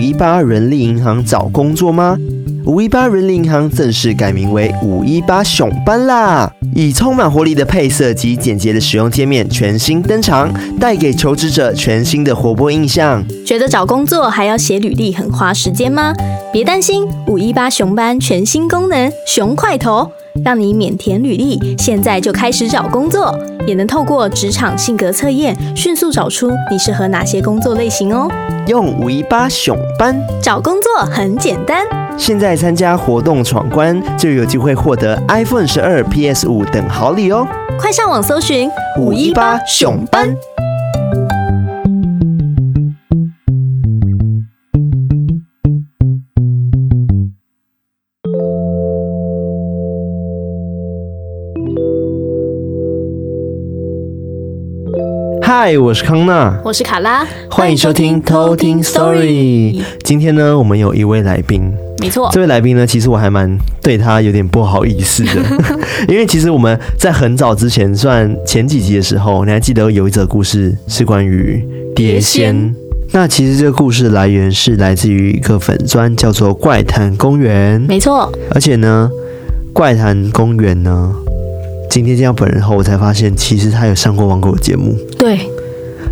五一八人力银行找工作吗？五一八人力银行正式改名为五一八熊班啦！以充满活力的配色及简洁的使用界面全新登场，带给求职者全新的活泼印象。觉得找工作还要写履历很花时间吗？别担心，五一八熊班全新功能熊快投，让你免填履历，现在就开始找工作，也能透过职场性格测验，迅速找出你适合哪些工作类型哦。用五一八熊班找工作很简单。现在参加活动闯关，就有机会获得 iPhone 十二、PS 五等好礼哦！快上网搜寻五一八熊班。嗨，我是康娜，我是卡拉，欢迎收听偷听 Story。今天呢，我们有一位来宾，没错，这位来宾呢，其实我还蛮对他有点不好意思的，因为其实我们在很早之前，算前几集的时候，你还记得有一则故事是关于碟仙。那其实这个故事来源是来自于一个粉专，叫做怪谈公园，没错。而且呢，怪谈公园呢。今天见到本人后，我才发现其实他有上过网购的节目。对，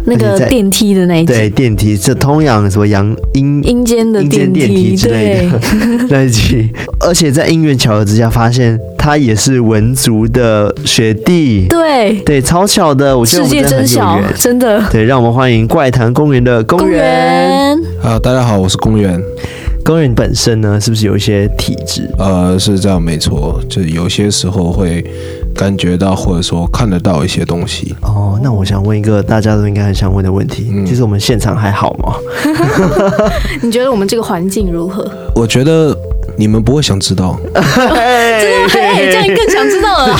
那个电梯的那一集。对，电梯这通阳什么阳阴阴间的电梯之类的 那一集，而且在因缘巧合之下，发现他也是文族的学弟。对对，超巧的，我觉得我们真的很有缘，世界真小，真的。对，让我们欢迎怪谈公园的公园。啊，大家好，我是公园。公园本身呢，是不是有一些体质？呃，是这样，没错，就是有些时候会感觉到，或者说看得到一些东西。哦，那我想问一个大家都应该很想问的问题，嗯、就是我们现场还好吗？你觉得我们这个环境如何？我觉得。你们不会想知道，真这样你更想知道了，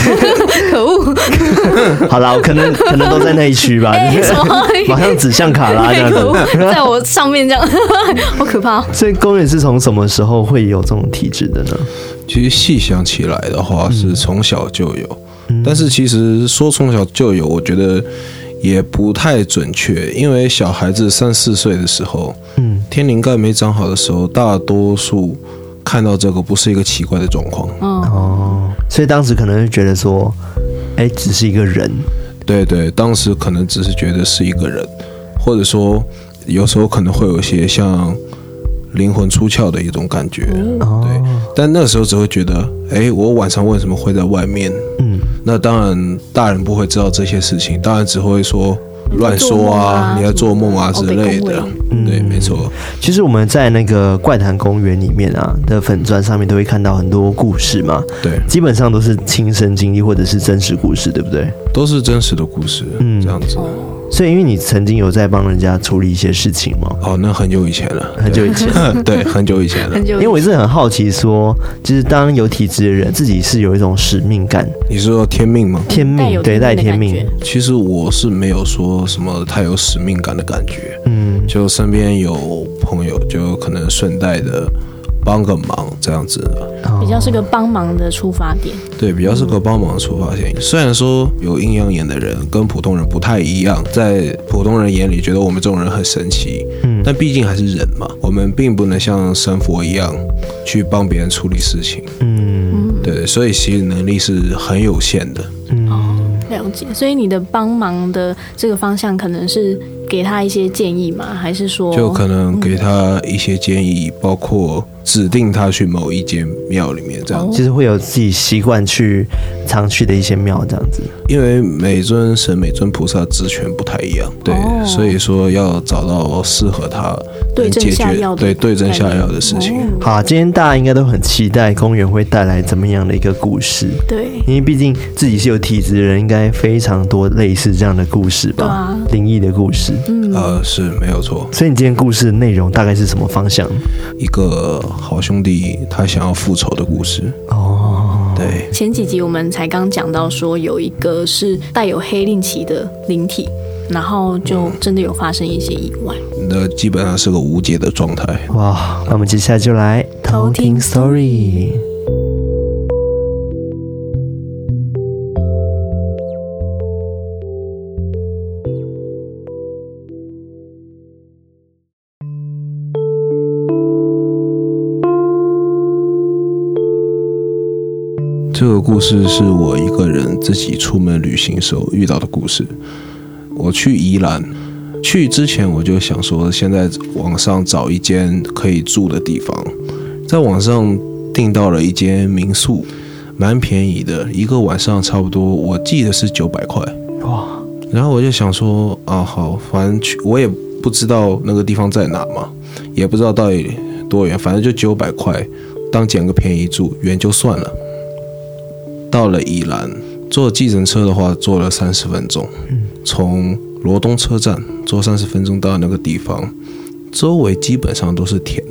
可恶！好啦，我可能可能都在那一区吧，就是 马上指向卡拉这样子，在我上面这样，好可怕。所以公园是从什么时候会有这种体质的呢？其实细想起来的话，是从小就有，但是其实说从小就有，我觉得也不太准确，因为小孩子三四岁的时候，嗯，天灵盖没长好的时候，大多数。看到这个不是一个奇怪的状况。哦，所以当时可能会觉得说，哎，只是一个人，对对，当时可能只是觉得是一个人，或者说有时候可能会有一些像灵魂出窍的一种感觉，对，但那个时候只会觉得，哎，我晚上为什么会在外面？嗯，那当然大人不会知道这些事情，当然只会说。乱说啊！你在做梦啊之类的，嗯，对，没错。其实我们在那个怪谈公园里面啊的粉砖上面都会看到很多故事嘛，对，基本上都是亲身经历或者是真实故事，对不对？都是真实的故事，嗯，这样子。所以，因为你曾经有在帮人家处理一些事情吗？哦，那很久以前了，很久以前，对，很久以前了。因为我一直很好奇，说，就是当有体质的人，自己是有一种使命感。你是说天命吗？天命，对，带天命。其实我是没有说什么太有使命感的感觉。嗯，就身边有朋友，就可能顺带的。帮个忙这样子，比较是个帮忙的出发点。对，比较是个帮忙的出发点。虽然说有阴阳眼的人跟普通人不太一样，在普通人眼里觉得我们这种人很神奇，嗯，但毕竟还是人嘛，我们并不能像神佛一样去帮别人处理事情，嗯，对，所以其实能力是很有限的。嗯，了解。所以你的帮忙的这个方向可能是。给他一些建议吗？还是说就可能给他一些建议，嗯、包括指定他去某一间庙里面这样子。其实会有自己习惯去常去的一些庙这样子。因为每尊神、每尊菩萨职权不太一样，对，哦、所以说要找到适合他能解决对对症下药的事情。哦、好，今天大家应该都很期待公园会带来怎么样的一个故事？对，因为毕竟自己是有体质的人，应该非常多类似这样的故事吧，灵异、啊、的故事。嗯，呃，是没有错。所以你今天故事的内容大概是什么方向？一个好兄弟他想要复仇的故事。哦，对。前几集我们才刚讲到说有一个是带有黑令旗的灵体，然后就真的有发生一些意外。那基本上是个无解的状态。哇，那我们接下来就来偷听 story。故事是我一个人自己出门旅行时候遇到的故事。我去宜兰，去之前我就想说，现在网上找一间可以住的地方，在网上订到了一间民宿，蛮便宜的，一个晚上差不多，我记得是九百块。哇！然后我就想说，啊，好，反正去我也不知道那个地方在哪嘛，也不知道到底多远，反正就九百块，当捡个便宜住，远就算了。到了宜兰，坐计程车的话，坐了三十分钟。从罗东车站坐三十分钟到那个地方，周围基本上都是田。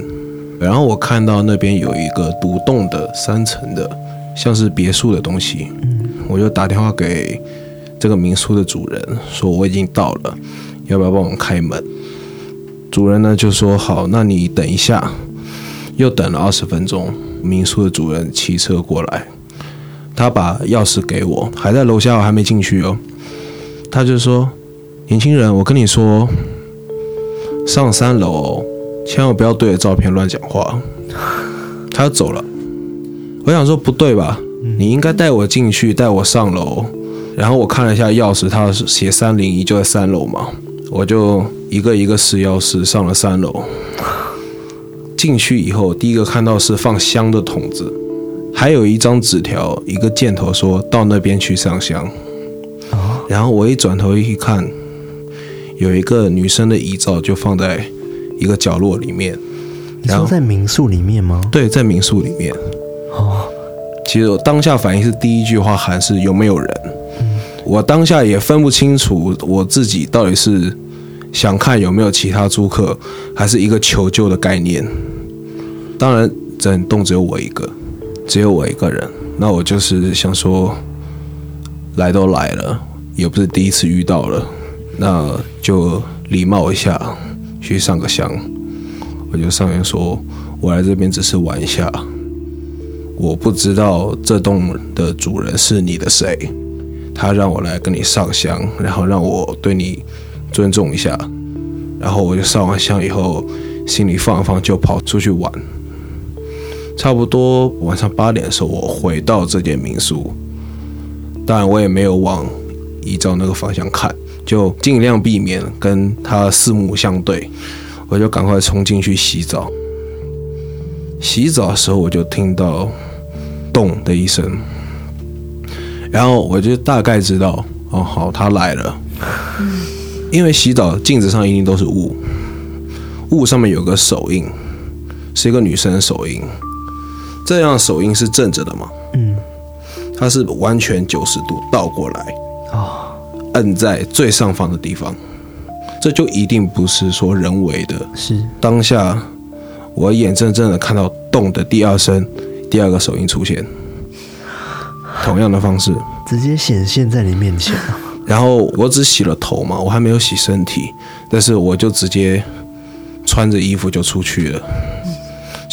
然后我看到那边有一个独栋的三层的，像是别墅的东西。我就打电话给这个民宿的主人，说我已经到了，要不要帮我开门？主人呢就说好，那你等一下。又等了二十分钟，民宿的主人骑车过来。他把钥匙给我，还在楼下，我还没进去哦。他就说：“年轻人，我跟你说，上三楼千万不要对着照片乱讲话。”他走了。我想说不对吧？你应该带我进去，带我上楼。然后我看了一下钥匙，他是写三零一，就在三楼嘛。我就一个一个试钥匙上了三楼。进去以后，第一个看到是放香的桶子。还有一张纸条，一个箭头，说到那边去上香。然后我一转头一看，有一个女生的遗照就放在一个角落里面。然后在民宿里面吗？对，在民宿里面。哦，其实我当下反应是第一句话还是有没有人？我当下也分不清楚我自己到底是想看有没有其他租客，还是一个求救的概念。当然，整栋只有我一个。只有我一个人，那我就是想说，来都来了，也不是第一次遇到了，那就礼貌一下，去上个香。我就上前说，我来这边只是玩一下，我不知道这栋的主人是你的谁，他让我来跟你上香，然后让我对你尊重一下，然后我就上完香以后，心里放一放，就跑出去玩。差不多晚上八点的时候，我回到这间民宿，当然我也没有往依照那个方向看，就尽量避免跟他四目相对，我就赶快冲进去洗澡。洗澡的时候，我就听到咚的一声，然后我就大概知道，哦，好，他来了。因为洗澡镜子上一定都是雾，雾上面有个手印，是一个女生的手印。这样手印是正着的吗？嗯，它是完全九十度倒过来，啊，摁在最上方的地方，这就一定不是说人为的。是当下我眼睁睁的看到动的第二声，第二个手印出现，同样的方式直接显现在你面前。然后我只洗了头嘛，我还没有洗身体，但是我就直接穿着衣服就出去了。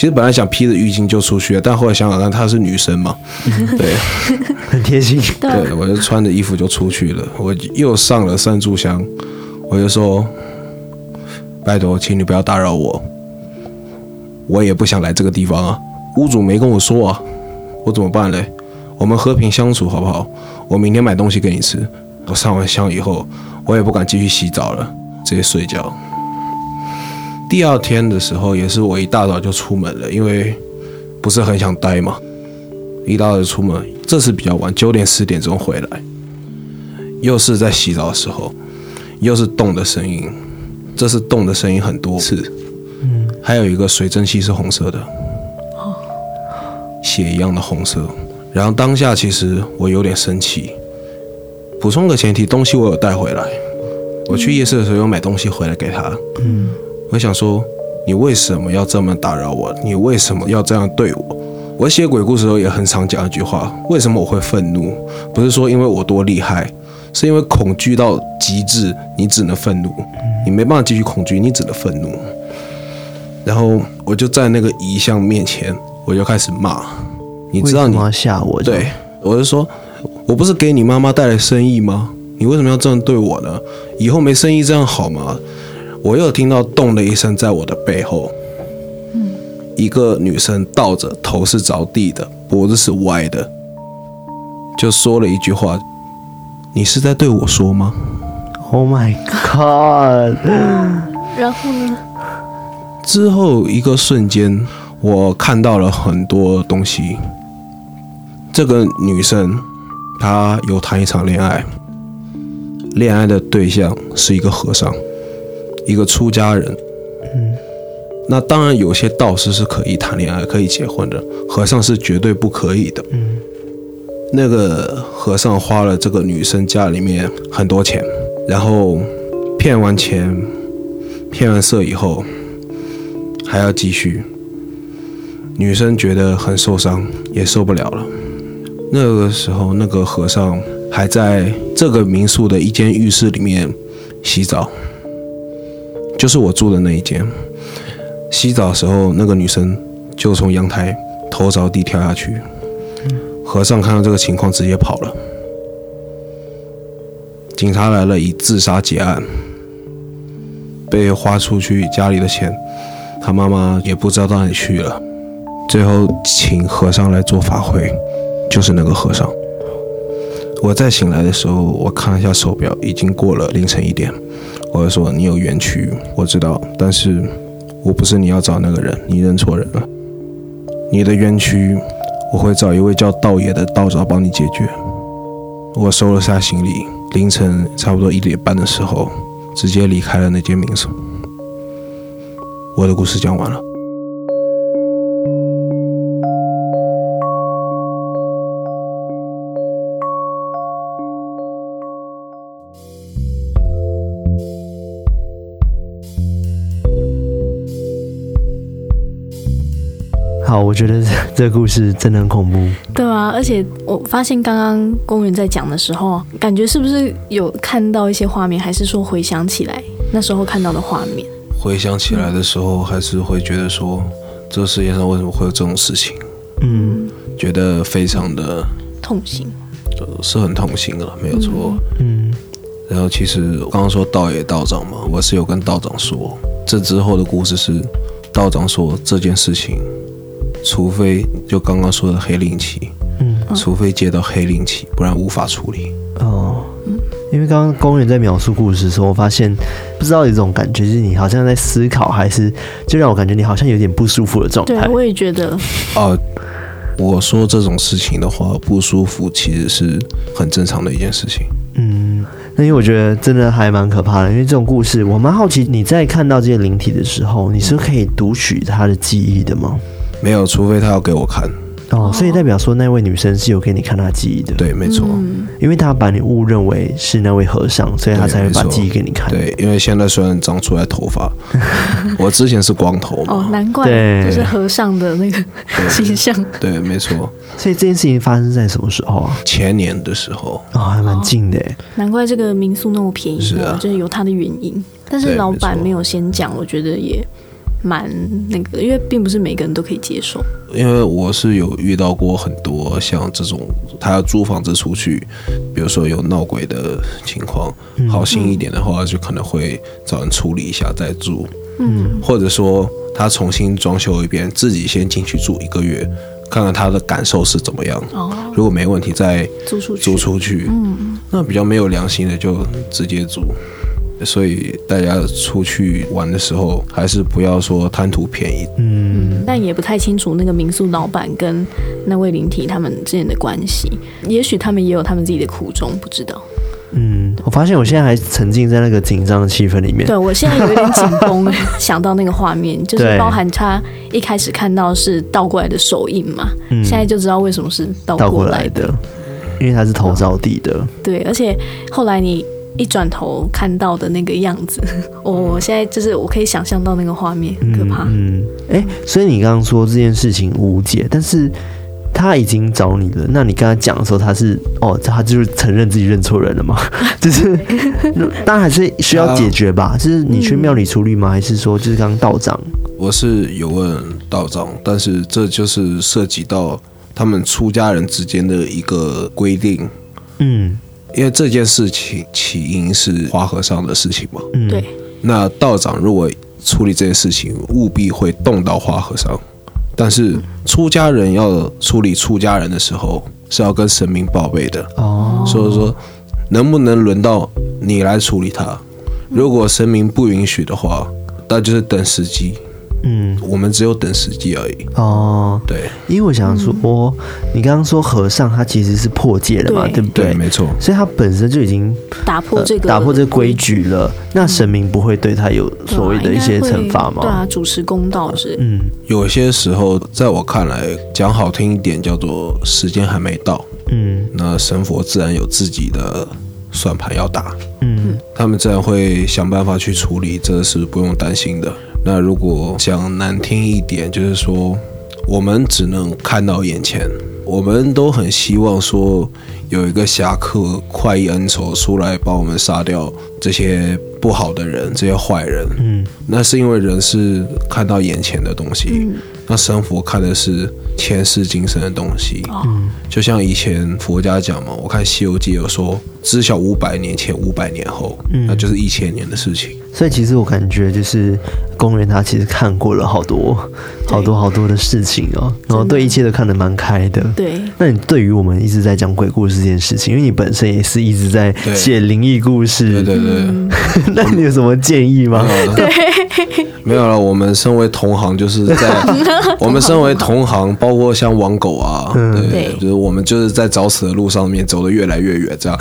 其实本来想披着浴巾就出去了，但后来想想看，她是女生嘛，对，很贴心。对，我就穿着衣服就出去了。我又上了三炷香，我就说：“拜托，请你不要打扰我，我也不想来这个地方啊。屋主没跟我说啊，我怎么办嘞？我们和平相处好不好？我明天买东西给你吃。我上完香以后，我也不敢继续洗澡了，直接睡觉。”第二天的时候，也是我一大早就出门了，因为不是很想待嘛，一大早就出门。这次比较晚，九点十点钟回来，又是在洗澡的时候，又是动的声音，这是动的声音很多次，嗯，还有一个水蒸气是红色的，血一样的红色。然后当下其实我有点生气。补充个前提，东西我有带回来，我去夜市的时候有买东西回来给他，嗯。我想说，你为什么要这么打扰我？你为什么要这样对我？我写鬼故事的时候也很常讲一句话：为什么我会愤怒？不是说因为我多厉害，是因为恐惧到极致，你只能愤怒，你没办法继续恐惧，你只能愤怒。然后我就在那个遗像面前，我就开始骂。你知道你要吓我？对，我就说，我不是给你妈妈带来生意吗？你为什么要这样对我呢？以后没生意这样好吗？我又听到咚的一声，在我的背后，一个女生倒着，头是着地的，脖子是歪的，就说了一句话：“你是在对我说吗？”Oh my god！然后呢？之后一个瞬间，我看到了很多东西。这个女生，她有谈一场恋爱，恋爱的对象是一个和尚，一个出家人。嗯。那当然，有些道士是可以谈恋爱、可以结婚的，和尚是绝对不可以的。嗯，那个和尚花了这个女生家里面很多钱，然后骗完钱、骗完色以后，还要继续。女生觉得很受伤，也受不了了。那个时候，那个和尚还在这个民宿的一间浴室里面洗澡，就是我住的那一间。洗澡的时候，那个女生就从阳台头着地跳下去。和尚看到这个情况，直接跑了。警察来了，以自杀结案。被花出去家里的钱，他妈妈也不知道到哪里去了。最后请和尚来做法会，就是那个和尚。我再醒来的时候，我看了一下手表，已经过了凌晨一点。我就说：“你有冤屈，我知道，但是。”我不是你要找那个人，你认错人了。你的冤屈，我会找一位叫道爷的道长帮你解决。我收了下行李，凌晨差不多一点半的时候，直接离开了那间民宿。我的故事讲完了。我觉得 这个故事真的很恐怖。对啊，而且我发现刚刚公园在讲的时候，感觉是不是有看到一些画面，还是说回想起来那时候看到的画面？回想起来的时候，还是会觉得说，这个世界上为什么会有这种事情？嗯，觉得非常的痛心，是很痛心的，没有错。嗯，然后其实刚刚说道爷道长嘛，我是有跟道长说，这之后的故事是道长说这件事情。除非就刚刚说的黑灵期，嗯，除非接到黑灵期，不然无法处理。哦，因为刚刚公园在描述故事的时候，我发现不知道有一种感觉，就是你好像在思考，还是就让我感觉你好像有点不舒服的状态。对，我也觉得。哦，我说这种事情的话，不舒服其实是很正常的一件事情。嗯，那因为我觉得真的还蛮可怕的，因为这种故事，我蛮好奇你在看到这些灵体的时候，你是可以读取他的记忆的吗？没有，除非他要给我看哦，所以代表说那位女生是有给你看她记忆的，对，没错，因为她把你误认为是那位和尚，所以她才会把记忆给你看。对，因为现在虽然长出来头发，我之前是光头嘛，哦，难怪，就是和尚的那个形象。对，对，没错。所以这件事情发生在什么时候啊？前年的时候哦，还蛮近的。难怪这个民宿那么便宜，是啊，就是有它的原因。但是老板没有先讲，我觉得也。蛮那个，因为并不是每个人都可以接受。因为我是有遇到过很多像这种，他要租房子出去，比如说有闹鬼的情况，好心一点的话，就可能会找人处理一下再住。嗯，或者说他重新装修一遍，自己先进去住一个月，看看他的感受是怎么样。哦，如果没问题，再租出去。租出去。嗯，那比较没有良心的就直接租。所以大家出去玩的时候，还是不要说贪图便宜。嗯，但也不太清楚那个民宿老板跟那位灵体他们之间的关系，也许他们也有他们自己的苦衷，不知道。嗯，我发现我现在还沉浸在那个紧张的气氛里面。对，我现在有点紧绷，想到那个画面，就是包含他一开始看到是倒过来的手印嘛，嗯，现在就知道为什么是倒过来的，因为他是头着地的。对，而且后来你。一转头看到的那个样子，我、现在就是我可以想象到那个画面，很可怕。嗯，哎、欸，所以你刚刚说这件事情无解，但是他已经找你了，那你跟他讲的时候，他是哦，他就是承认自己认错人了吗？就是当然还是需要解决吧。就 是你去庙里处理吗？还是说就是刚刚道长？我是有问道长，但是这就是涉及到他们出家人之间的一个规定。嗯。因为这件事情起因是花和尚的事情嘛，嗯，对。那道长如果处理这件事情，务必会动到花和尚。但是出家人要处理出家人的时候，是要跟神明报备的哦，所以说能不能轮到你来处理他？如果神明不允许的话，那就是等时机。嗯，我们只有等时机而已。哦，对，因为我想说，嗯、你刚刚说和尚他其实是破戒的嘛，对，对不对？对，没错。所以他本身就已经打破这个、呃、打破这个规矩了。那神明不会对他有所谓的一些惩罚吗？对啊，主持公道是。嗯，有些时候，在我看来，讲好听一点叫做时间还没到。嗯，那神佛自然有自己的算盘要打。嗯，他们自然会想办法去处理，这是不用担心的。那如果讲难听一点，就是说，我们只能看到眼前，我们都很希望说有一个侠客快意恩仇出来帮我们杀掉这些不好的人，这些坏人。嗯，那是因为人是看到眼前的东西，嗯、那神佛看的是前世今生的东西。嗯，就像以前佛家讲嘛，我看《西游记》有说，知晓五百年前、五百年后，嗯，那就是一千年的事情。所以其实我感觉就是公园他其实看过了好多好多好多的事情哦，然后对一切都看得蛮开的。对，那你对于我们一直在讲鬼故事这件事情，因为你本身也是一直在写灵异故事，对对对，对，那你有什么建议吗？对，没有了。我们身为同行，就是在 我们身为同行，包括像网狗啊，对，对，就是我们就是在找死的路上面走得越来越远，这样。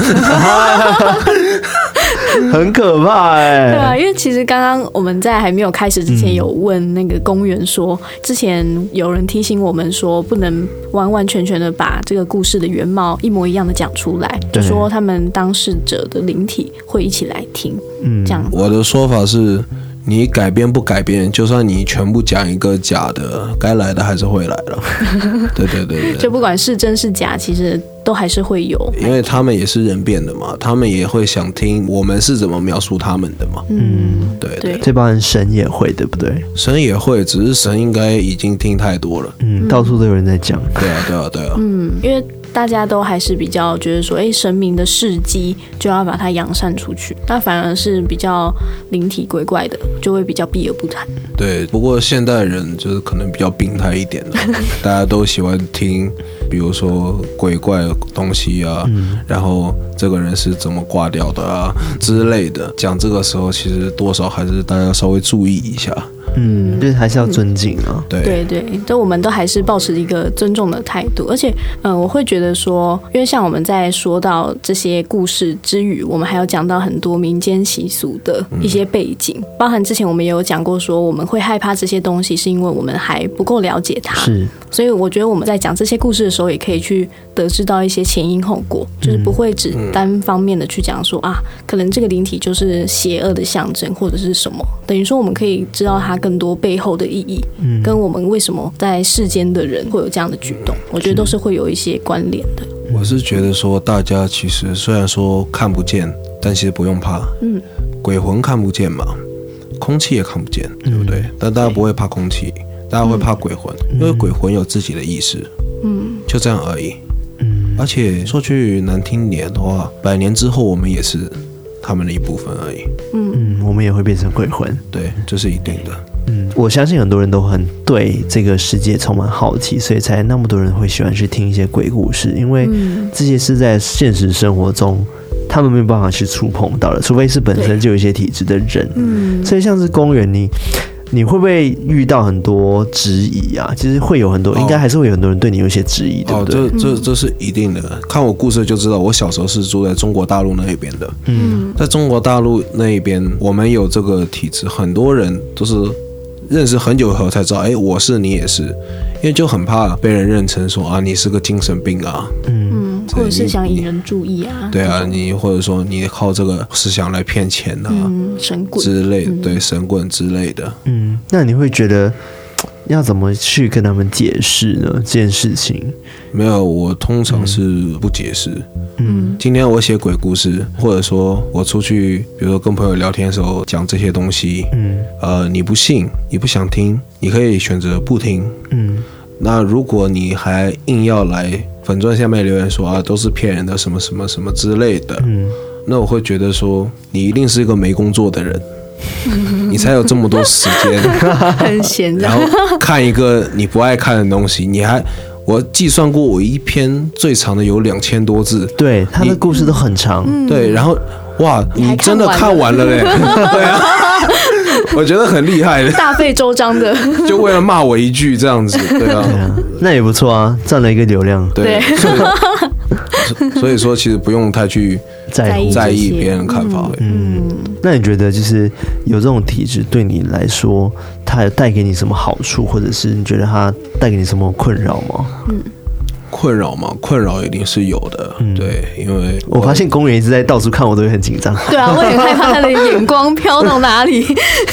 很可怕哎、欸，对啊，因为其实刚刚我们在还没有开始之前有问那个公园说，之前有人提醒我们说，不能完完全全的把这个故事的原貌一模一样的讲出来，就说他们当事者的灵体会一起来听，嗯，这样。我的说法是。你改变不改变，就算你全部讲一个假的，该来的还是会来了。对对对对，就不管是真是假，其实都还是会有。因为他们也是人变的嘛，他们也会想听我们是怎么描述他们的嘛。嗯，对对，这帮人神也会，对不对？神也会，只是神应该已经听太多了。嗯，到处都有人在讲。对啊，对啊，对啊。嗯，因为。大家都还是比较觉得说，哎，神明的事迹就要把它扬善出去，那反而是比较灵体鬼怪的，就会比较避而不谈。对，不过现代人就是可能比较病态一点的，大家都喜欢听，比如说鬼怪的东西啊，嗯、然后这个人是怎么挂掉的啊之类的。讲这个时候，其实多少还是大家稍微注意一下。嗯，就是还是要尊敬啊。对对对，都我们都还是保持一个尊重的态度。而且，嗯、呃，我会觉得说，因为像我们在说到这些故事之余，我们还有讲到很多民间习俗的一些背景，嗯、包含之前我们也有讲过，说我们会害怕这些东西，是因为我们还不够了解它。是，所以我觉得我们在讲这些故事的时候，也可以去得知到一些前因后果，就是不会只单方面的去讲说、嗯、啊，可能这个灵体就是邪恶的象征或者是什么。等于说，我们可以知道它。更多背后的意义，嗯，跟我们为什么在世间的人会有这样的举动，我觉得都是会有一些关联的。我是觉得说，大家其实虽然说看不见，但其实不用怕，嗯，鬼魂看不见嘛，空气也看不见，对不对？嗯，但大家不会怕空气，大家会怕鬼魂，因为鬼魂有自己的意识，嗯，就这样而已，嗯。而且说句难听点的话，百年之后我们也是他们的一部分而已，嗯。嗯，我们也会变成鬼魂，对，这是一定的。嗯，我相信很多人都很对这个世界充满好奇，所以才那么多人会喜欢去听一些鬼故事，因为这些是在现实生活中他们没有办法去触碰到的，除非是本身就有一些体质的人。嗯，所以像是公园，你你会不会遇到很多质疑啊？其实会有很多，应该还是会有很多人对你有一些质疑，对不对？哦，这这这是一定的。看我故事就知道，我小时候是住在中国大陆那一边的。嗯，在中国大陆那一边，我们有这个体质，很多人都是。认识很久以后才知道，哎，我是你也是，因为就很怕被人认成说啊，你是个精神病啊，嗯，或者是想引人注意啊，对啊，你或者说你靠这个思想来骗钱啊，嗯，神棍。之类的，嗯、对，神棍之类的，嗯，那你会觉得？要怎么去跟他们解释呢？这件事情没有，我通常是不解释。嗯，今天我写鬼故事，或者说我出去，比如说跟朋友聊天的时候讲这些东西，嗯，呃，你不信，你不想听，你可以选择不听。嗯，那如果你还硬要来粉钻下面留言说啊，都是骗人的，什么什么什么之类的，嗯，那我会觉得说你一定是一个没工作的人。你才有这么多时间，很闲，然后看一个你不爱看的东西，你还我计算过，我一篇最长的有两千多字。对，他的故事都很长。对，然后哇，你真的看完了嘞？对啊，我觉得很厉害的，大费周章的，就为了骂我一句这样子，对啊，那也不错啊，赚了一个流量。对，所以说其实不用太去在意在意别人看法。嗯，那你觉得就是有这种体质对你来说，它有带给你什么好处，或者是你觉得它带给你什么困扰吗？嗯，困扰吗？困扰一定是有的。嗯，对，因为我，我发现公园一直在到处看，我都会很紧张。对啊，我也害怕他的眼光飘到哪里。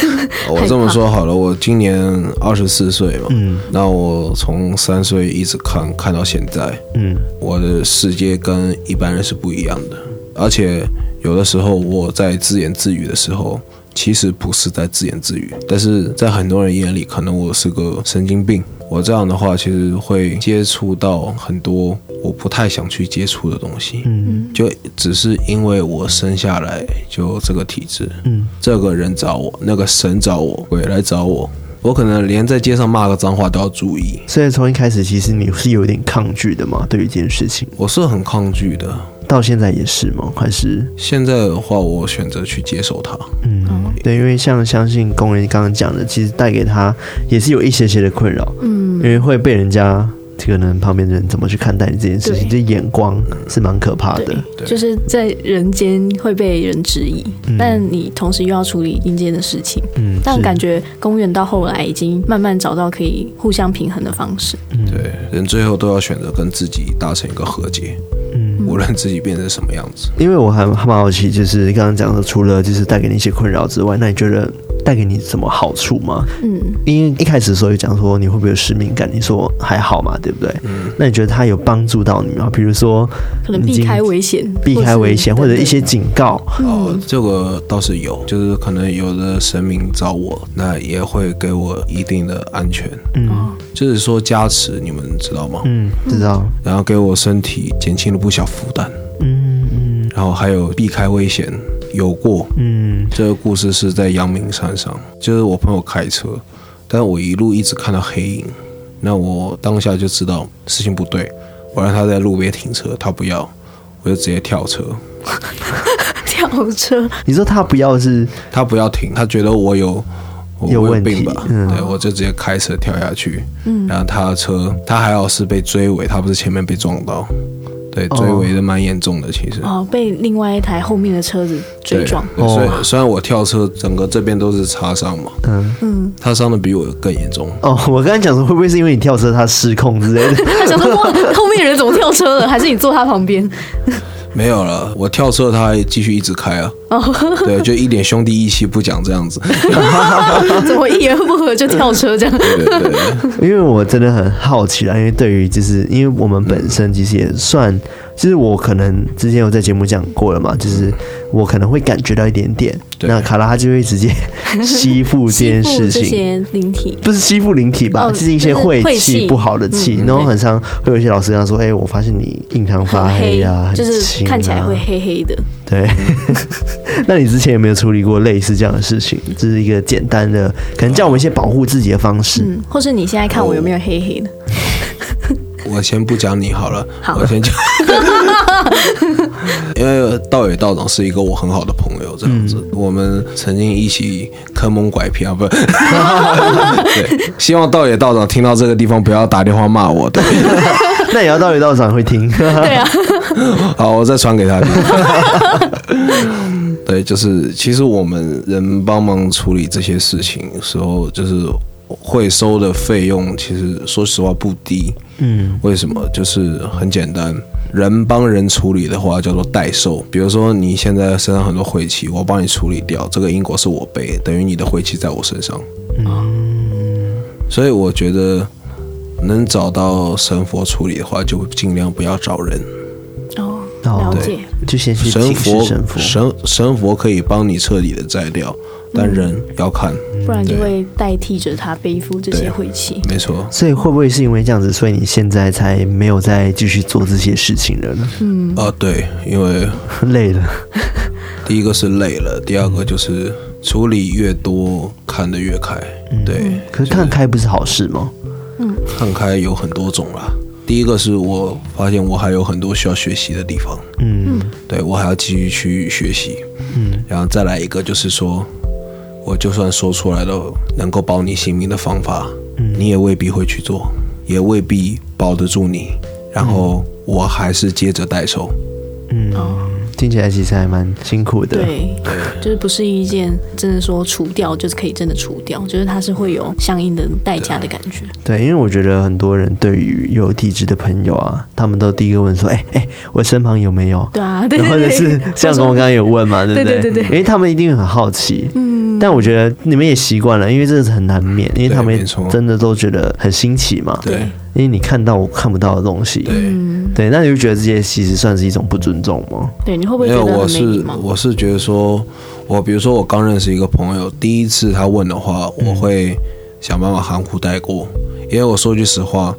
我这么说好了，我今年二十四岁嘛，嗯，那我从三岁一直看看到现在，嗯，我的世界跟一般人是不一样的，而且有的时候我在自言自语的时候。其实不是在自言自语，但是在很多人眼里，可能我是个神经病。我这样的话，其实会接触到很多我不太想去接触的东西。嗯，就只是因为我生下来就这个体质。嗯，这个人找我，那个神找我，鬼来找我，我可能连在街上骂个脏话都要注意。所以从一开始，其实你是有点抗拒的嘛？对于这件事情，我是很抗拒的。到现在也是吗？还是现在的话，我选择去接受它。嗯，对，因为像相信工人刚刚讲的，其实带给他也是有一些些的困扰。嗯，因为会被人家。可能旁边的人怎么去看待你这件事情，这眼光是蛮可怕的。就是在人间会被人质疑，嗯、但你同时又要处理阴间的事情。嗯，但感觉公园到后来已经慢慢找到可以互相平衡的方式。嗯，对，人最后都要选择跟自己达成一个和解。嗯，无论自己变成什么样子。因为我还蛮好奇，就是刚刚讲的，除了就是带给你一些困扰之外，那你觉得？带给你什么好处吗？嗯，因为一开始的时候就讲说你会不会有使命感，你说还好嘛，对不对？嗯，那你觉得他有帮助到你吗？比如说可能避开危险，避开危险或者一些警告。哦，这个倒是有，就是可能有的神明找我，那也会给我一定的安全。嗯，就是说加持，你们知道吗？嗯，知道。然后给我身体减轻了不小负担。嗯嗯。然后还有避开危险。有过，嗯，这个故事是在阳明山上，就是我朋友开车，但是我一路一直看到黑影，那我当下就知道事情不对，我让他在路边停车，他不要，我就直接跳车，跳车？你说他不要是？他不要停，他觉得我有我有病吧？嗯、对，我就直接开车跳下去，嗯，然后他的车，他还好是被追尾，他不是前面被撞到。对，追尾的蛮严重的，其实哦，被另外一台后面的车子追撞。所以虽然我跳车，整个这边都是擦伤嘛，嗯嗯，他伤的比我更严重。哦，我刚才讲说，会不会是因为你跳车他失控之类的？他想说哇，后面人怎么跳车了？还是你坐他旁边？没有了，我跳车，他还继续一直开啊。哦，对，就一点兄弟义气不讲这样子。怎么一言不合就跳车这样？对对对。因为我真的很好奇啦，因为对于就是因为我们本身其实也算。其实我可能之前有在节目讲过了嘛，就是我可能会感觉到一点点，那卡拉他就会直接吸附这件事情，灵体。不是吸附灵体吧？哦、就是一些晦气不好的气，嗯、然后很常会有一些老师这样说：“哎、欸，我发现你印堂发黑啊，就是看起来会黑黑的。”对，那你之前有没有处理过类似这样的事情？这是一个简单的，可能叫我们一些保护自己的方式，嗯，或是你现在看我有没有黑黑的？我先不讲你好了，好。我先讲，因为道野道长是一个我很好的朋友，这样子，嗯、我们曾经一起坑蒙拐骗啊，不，对，希望道野道长听到这个地方不要打电话骂我，对，那也要道野道长会听，对啊，好，我再传给他听，对，就是其实我们人帮忙处理这些事情的时候，就是。会收的费用其实说实话不低，嗯，为什么？就是很简单，人帮人处理的话叫做代受。比如说你现在身上很多晦气，我帮你处理掉，这个因果是我背，等于你的晦气在我身上。嗯，所以我觉得能找到神佛处理的话，就尽量不要找人。哦，了解，就先去神佛，神神佛可以帮你彻底的摘掉。但人要看，不然就会代替着他背负这些晦气。没错，所以会不会是因为这样子，所以你现在才没有再继续做这些事情了呢？嗯，啊，对，因为 累了。第一个是累了，第二个就是处理越多，看得越开。对，可是看开不是好事吗？嗯，看开有很多种啦。第一个是我发现我还有很多需要学习的地方，嗯对我还要继续去学习，嗯然后再来一个就是说，我就算说出来了能够保你性命的方法，嗯。你也未必会去做，也未必保得住你，然后我还是接着代收。嗯，听起来其实还蛮辛苦的。对，就是不是一件真的说除掉就是可以真的除掉，就是它是会有相应的代价的感觉。对，因为我觉得很多人对于有体质的朋友啊，他们都第一个问说：“哎、哎、我身旁有没有？”对啊，对对或者是像我刚刚有问嘛，对不对？对对对对因为他们一定很好奇。嗯，但我觉得你们也习惯了，因为这是很难免，因为他们真的都觉得很新奇嘛。对因为你看到我看不到的东西。对，嗯，对，那你就觉得这些其实算是一种不尊重吗？对，你会不会没有，觉得我是？我是觉得说，我比如说我刚认识一个朋友，第一次他问的话，我会想办法含糊带过，因为我说句实话，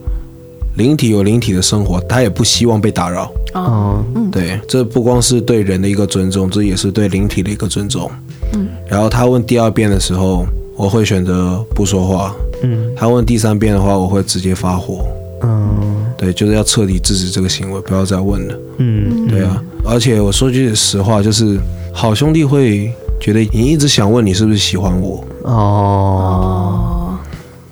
灵体有灵体的生活，他也不希望被打扰。哦，对，这不光是对人的一个尊重，这也是对灵体的一个尊重。嗯，然后他问第二遍的时候，我会选择不说话。嗯他问第三遍的话，我会直接发火。嗯对，就是要彻底制止这个行为，不要再问了。嗯，对啊，而且我说句实话，就是好兄弟会觉得你一直想问你是不是喜欢我，哦，哦，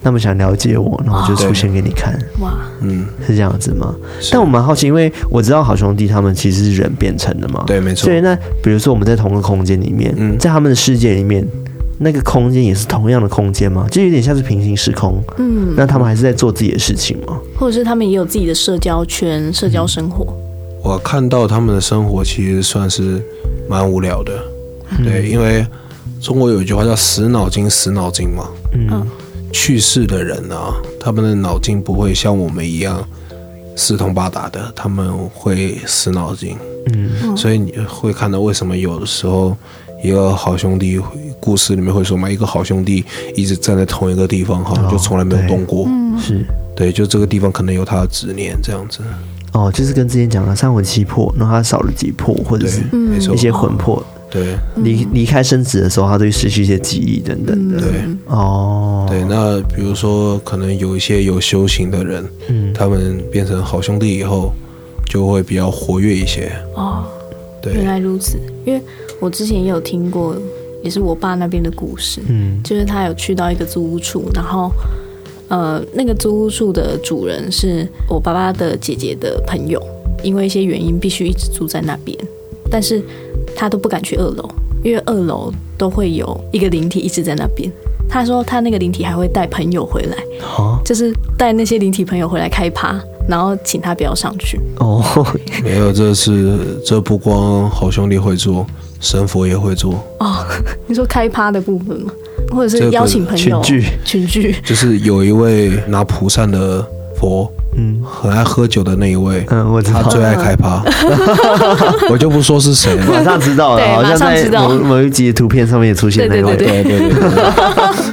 那么想了解我，那我就出现给你看，哇，嗯，是这样子吗？但我蛮好奇，因为我知道好兄弟他们其实是人变成的嘛。对，没错。所以，那比如说我们在同个空间里面，嗯。在他们的世界里面，那个空间也是同样的空间吗？就有点像是平行时空。嗯，那他们还是在做自己的事情吗？或者是他们也有自己的社交圈、社交生活。我看到他们的生活其实算是蛮无聊的。对，因为中国有一句话叫“死脑筋，死脑筋”嘛。嗯去世的人啊，他们的脑筋不会像我们一样四通八达的，他们会死脑筋。嗯所以你会看到为什么有的时候一个好兄弟故事里面会说嘛，一个好兄弟一直站在同一个地方，好像就从来没有动过。是对，就这个地方可能有他的执念这样子。哦，就是跟之前讲的三魂七魄，然后他少了几魄，或者对是，没错一。些魂魄，对离离开身子的时候，他都会失去一些记忆等等的。对哦，对，那比如说可能有一些有修行的人，嗯他们变成好兄弟以后，就会比较活跃一些。哦，对原，来如此。因为我之前也有听过，也是我爸那边的故事，嗯。就是他有去到一个租屋处，然后呃，那个租屋处的主人是我爸爸的姐姐的朋友，因为一些原因必须一直住在那边，但是他都不敢去二楼，因为二楼都会有一个灵体一直在那边。他说他那个灵体还会带朋友回来，就是带那些灵体朋友回来开趴，然后请他不要上去。哦，没有，这是这不光好兄弟会做，神佛也会做。哦，你说开趴的部分吗？或者是邀请朋友群聚群聚就是有一位拿蒲扇的佛，嗯很爱喝酒的那一位，嗯，我知道，他最爱开趴，我就不说是谁马。上知道了，好像在马上知道某某一集的图片上面也出现那位。对对对对对对，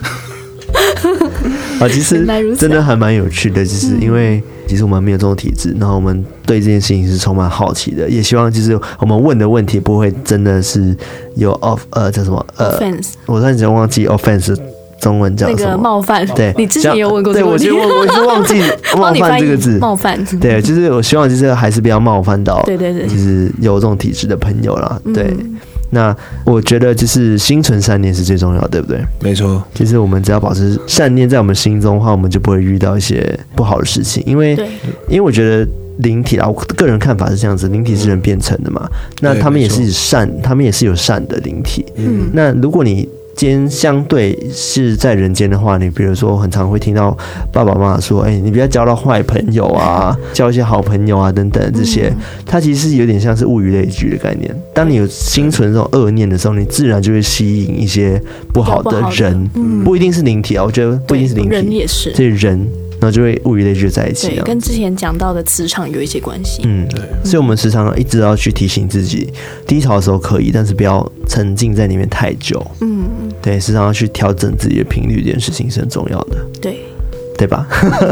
啊，其实真的还蛮有趣的，就是因为其实我们没有这种体质，然后我们对这件事情是充满好奇的，也希望就是我们问的问题不会真的是有 off 呃叫什么呃，fans 我突然间忘记 offense 中文叫那个什么？冒犯，对，你之前也有问过对，我就忘，我就忘记 冒犯这个字。冒犯，对，就是我希望就是还是不要冒犯到，对对对。就是有这种体质的朋友啦。对，嗯那我觉得就是心存善念是最重要的，对不对？没错，其实我们只要保持善念在我们心中的话，我们就不会遇到一些不好的事情。因为，因为我觉得灵体啊，我个人看法是这样子，灵体是人变成的嘛，那他们也是善，他们也是有善的灵体。嗯那如果你今天相对是在人间的话，你比如说很常会听到爸爸妈妈说：“哎、你不要交到坏朋友啊，交一些好朋友啊，等等这些。嗯。它其实是有点像是物以类聚的概念。当你有心存这种恶念的时候，你自然就会吸引一些不好的人，嗯。不一定是灵体啊，我觉得不一定是灵体，人也是，这些人，然后就会物以类聚在一起对，啊。跟之前讲到的磁场有一些关系。嗯，对所以我们时常一直要去提醒自己，低潮的时候可以，但是不要沉浸在里面太久。嗯，对，时常要去调整自己的频率，这件事情是很重要的，对，对吧？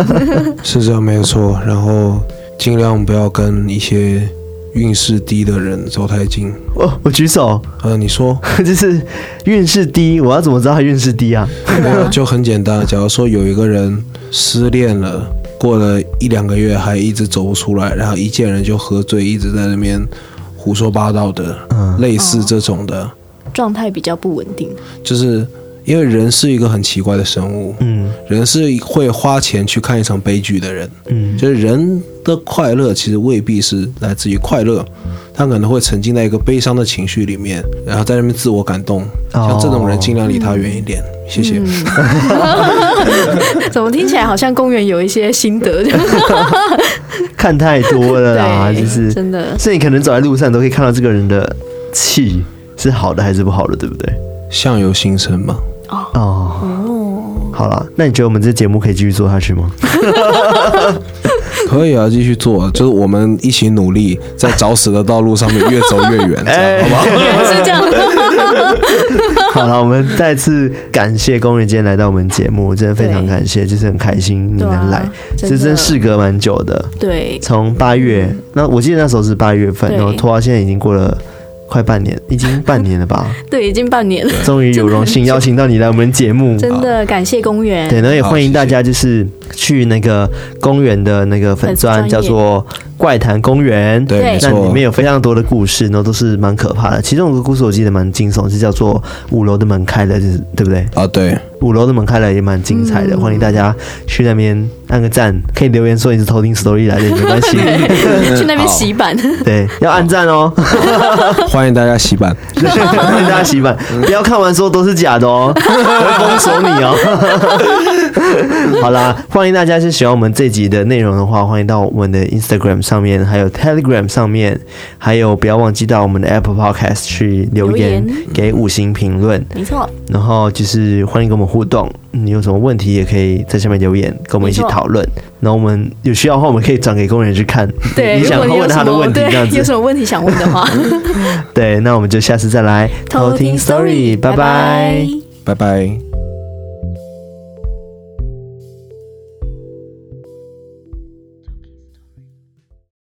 是这样没有错。然后尽量不要跟一些运势低的人走太近。哦我举手，呃，你说，就是运势低，我要怎么知道他运势低啊？没有就很简单。假如说有一个人失恋了，过了一两个月还一直走不出来，然后一见人就喝醉，一直在那边胡说八道的，嗯，类似这种的状态比较不稳定，就是。因为人是一个很奇怪的生物，嗯，人是会花钱去看一场悲剧的人，嗯，就是人的快乐其实未必是来自于快乐，他可能会沉浸在一个悲伤的情绪里面，然后在那边自我感动，哦、像这种人尽量离他远一点，嗯、谢谢。嗯、怎么听起来好像公园有一些心得？看太多了啦，对就是真的，所以你可能走在路上都可以看到这个人的气是好的还是不好的，对不对？相由心生嘛。哦哦，好了，那你觉得我们这节目可以继续做下去吗？可以啊，继续做，就是我们一起努力，在找死的道路上面越走越远，这样、好不好？是这样。好了，我们再次感谢工人今天来到我们节目，真的非常感谢，就是很开心你能来，这真，真事隔蛮久的。对，从八月，那我记得那时候是八月份，然后拖到现在已经过了。快半年，已经半年了吧？对，已经半年了。终于有荣幸邀请到你来我们节目，真的感谢公园。对，那也欢迎大家，就是去那个公园的那个粉砖，叫做怪谈公园。对，那里面有非常多的故事，然后都是蛮可怕的。其中有个故事我记得蛮惊悚，是叫做五楼的门开了，就是对不对？啊，对。五楼的门开了也蛮精彩的，欢迎大家去那边按个赞，可以留言说你是偷听 story 来的也 没关系，去那边洗版，对，要按赞哦，欢迎大家洗版，欢迎大家洗版，不要看完说都是假的哦，我会封锁你哦。好啦，欢迎大家是喜欢我们这集的内容的话，欢迎到我们的 Instagram 上面，还有 Telegram 上面，还有不要忘记到我们的 Apple Podcast 去留言，给五星评论，没错，然后就是欢迎跟我们。互动，你有什么问题也可以在下面留言，跟我们一起讨论。然后我们有需要的话，我们可以转给工人去看。对，你想问他的问题，这样子 有什么问题想问的话，对，那我们就下次再来偷听 story，拜拜，拜拜。